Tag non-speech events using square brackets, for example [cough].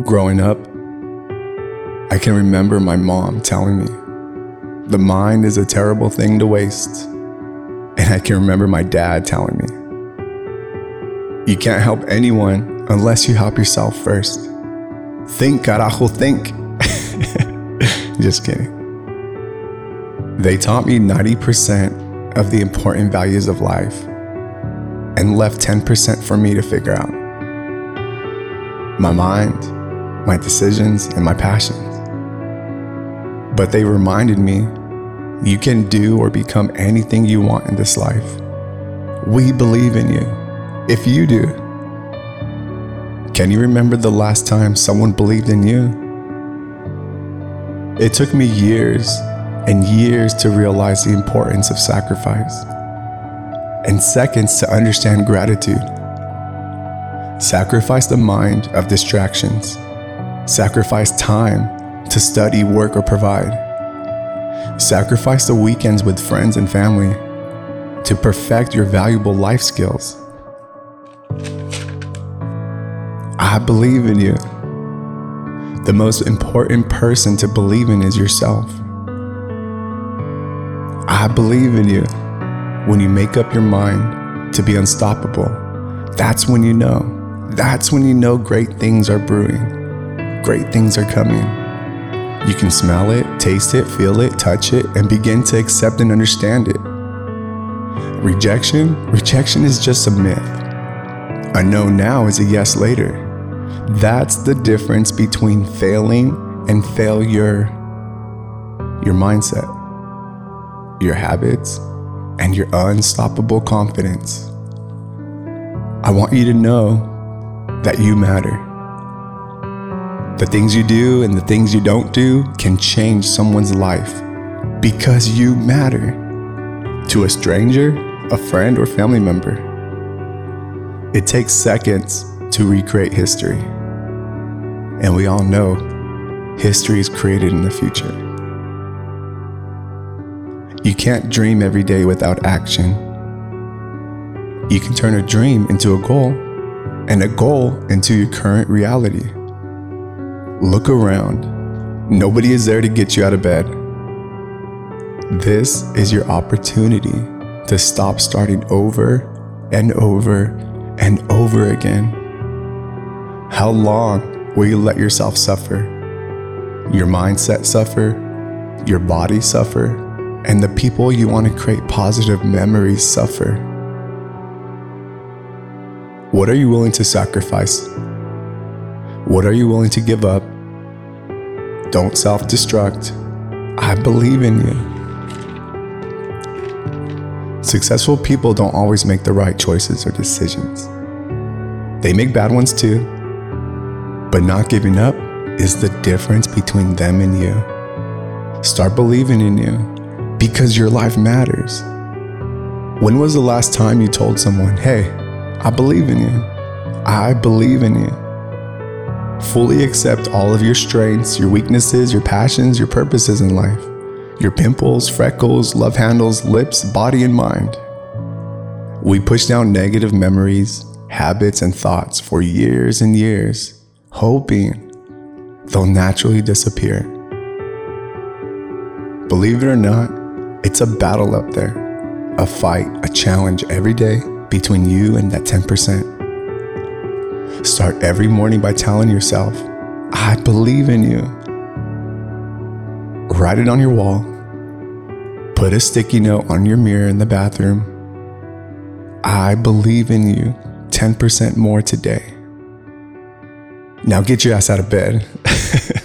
Growing up, I can remember my mom telling me, the mind is a terrible thing to waste. And I can remember my dad telling me, you can't help anyone unless you help yourself first. Think, carajo, think. [laughs] Just kidding. They taught me 90% of the important values of life and left 10% for me to figure out. My mind, my decisions, and my passions. But they reminded me you can do or become anything you want in this life. We believe in you if you do. Can you remember the last time someone believed in you? It took me years and years to realize the importance of sacrifice, and seconds to understand gratitude. Sacrifice the mind of distractions, sacrifice time to study, work, or provide. Sacrifice the weekends with friends and family to perfect your valuable life skills. I believe in you. The most important person to believe in is yourself. I believe in you. When you make up your mind to be unstoppable, that's when you know. That's when you know great things are brewing. Great things are coming. You can smell it, taste it, feel it, touch it, and begin to accept and understand it. Rejection? Rejection is just a myth. A no now is a yes later. That's the difference between failing and failure. Your mindset, your habits, and your unstoppable confidence. I want you to know that you matter. The things you do and the things you don't do can change someone's life because you matter to a stranger, a friend, or family member. It takes seconds to recreate history. And we all know history is created in the future. You can't dream every day without action. You can turn a dream into a goal and a goal into your current reality. Look around. Nobody is there to get you out of bed. This is your opportunity to stop starting over and over and over again. How long will you let yourself suffer? Your mindset suffer, your body suffer, and the people you want to create positive memories suffer. What are you willing to sacrifice? What are you willing to give up? Don't self destruct. I believe in you. Successful people don't always make the right choices or decisions. They make bad ones too. But not giving up is the difference between them and you. Start believing in you because your life matters. When was the last time you told someone, hey, I believe in you? I believe in you. Fully accept all of your strengths, your weaknesses, your passions, your purposes in life your pimples, freckles, love handles, lips, body, and mind. We push down negative memories, habits, and thoughts for years and years, hoping they'll naturally disappear. Believe it or not, it's a battle up there, a fight, a challenge every day between you and that 10%. Start every morning by telling yourself, I believe in you. Write it on your wall Put a sticky note on your mirror in the bathroom. I believe in you 10% more today. Now get your ass out of bed. [laughs]